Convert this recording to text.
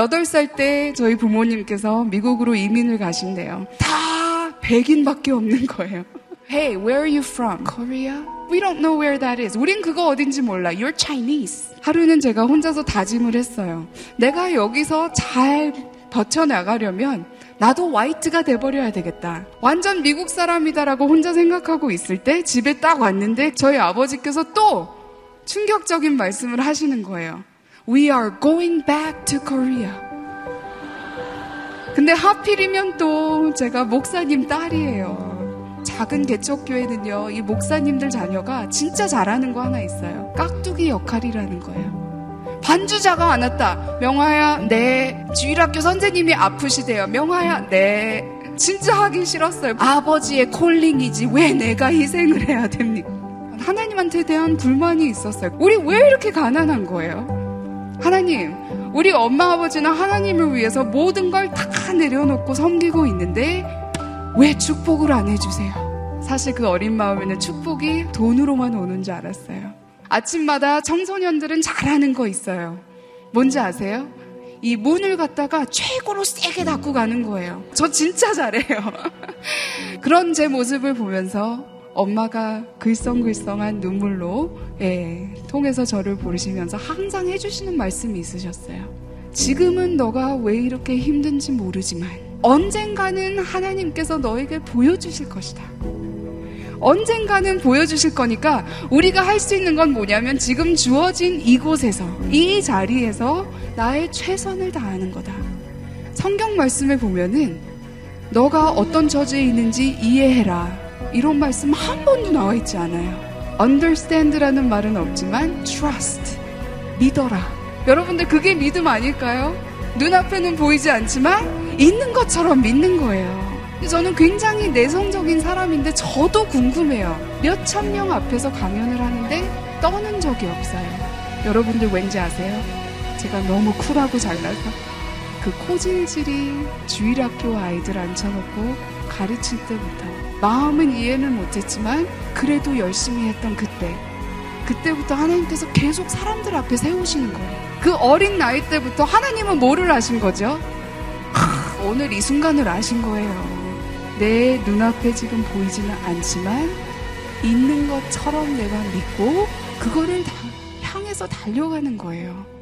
8살 때 저희 부모님께서 미국으로 이민을 가신대요. 다 백인밖에 없는 거예요. Hey, where are you from? Korea? We don't know where that is. 우린 그거 어딘지 몰라. You're Chinese. 하루는 제가 혼자서 다짐을 했어요. 내가 여기서 잘 버텨나가려면 나도 화이트가 돼버려야 되겠다. 완전 미국 사람이다라고 혼자 생각하고 있을 때 집에 딱 왔는데 저희 아버지께서 또 충격적인 말씀을 하시는 거예요. We are going back to Korea. 근데 하필이면 또 제가 목사님 딸이에요. 작은 개척교회는요, 이 목사님들 자녀가 진짜 잘하는 거 하나 있어요. 깍두기 역할이라는 거예요. 반주자가 안 왔다. 명화야, 네. 주일학교 선생님이 아프시대요. 명화야, 네. 진짜 하기 싫었어요. 아버지의 콜링이지 왜 내가 희생을 해야 됩니까? 하나님한테 대한 불만이 있었어요. 우리 왜 이렇게 가난한 거예요? 하나님, 우리 엄마 아버지는 하나님을 위해서 모든 걸 다 내려놓고 섬기고 있는데 왜 축복을 안 해주세요? 사실 그 어린 마음에는 축복이 돈으로만 오는 줄 알았어요. 아침마다 청소년들은 잘하는 거 있어요. 뭔지 아세요? 이 문을 갖다가 최고로 세게 닫고 가는 거예요. 저 진짜 잘해요. 그런 제 모습을 보면서 엄마가 글썽글썽한 눈물로 예, 통해서 저를 보시면서 항상 해주시는 말씀이 있으셨어요. 지금은 너가 왜 이렇게 힘든지 모르지만 언젠가는 하나님께서 너에게 보여주실 것이다. 언젠가는 보여주실 거니까 우리가 할 수 있는 건 뭐냐면 지금 주어진 이곳에서, 이 자리에서 나의 최선을 다하는 거다. 성경 말씀에 보면은 너가 어떤 처지에 있는지 이해해라. 이런 말씀 한 번도 나와 있지 않아요. understand라는 말은 없지만 trust. 믿어라. 여러분들 그게 믿음 아닐까요? 눈앞에는 보이지 않지만 있는 것처럼 믿는 거예요. 저는 굉장히 내성적인 사람인데 저도 궁금해요. 몇 천 명 앞에서 강연을 하는데 떠는 적이 없어요. 여러분들 왠지 아세요? 제가 너무 쿨하고 잘나서 그 코질질이 주일학교 아이들 앉혀놓고 가르칠 때부터 마음은 이해는 못했지만 그래도 열심히 했던 그때 그때부터 하나님께서 계속 사람들 앞에 세우시는 거예요. 그 어린 나이 때부터 하나님은 뭐를 아신 거죠? 하, 오늘 이 순간을 아신 거예요. 내 눈앞에 지금 보이지는 않지만 있는 것처럼 내가 믿고 그거를 다 향해서 달려가는 거예요.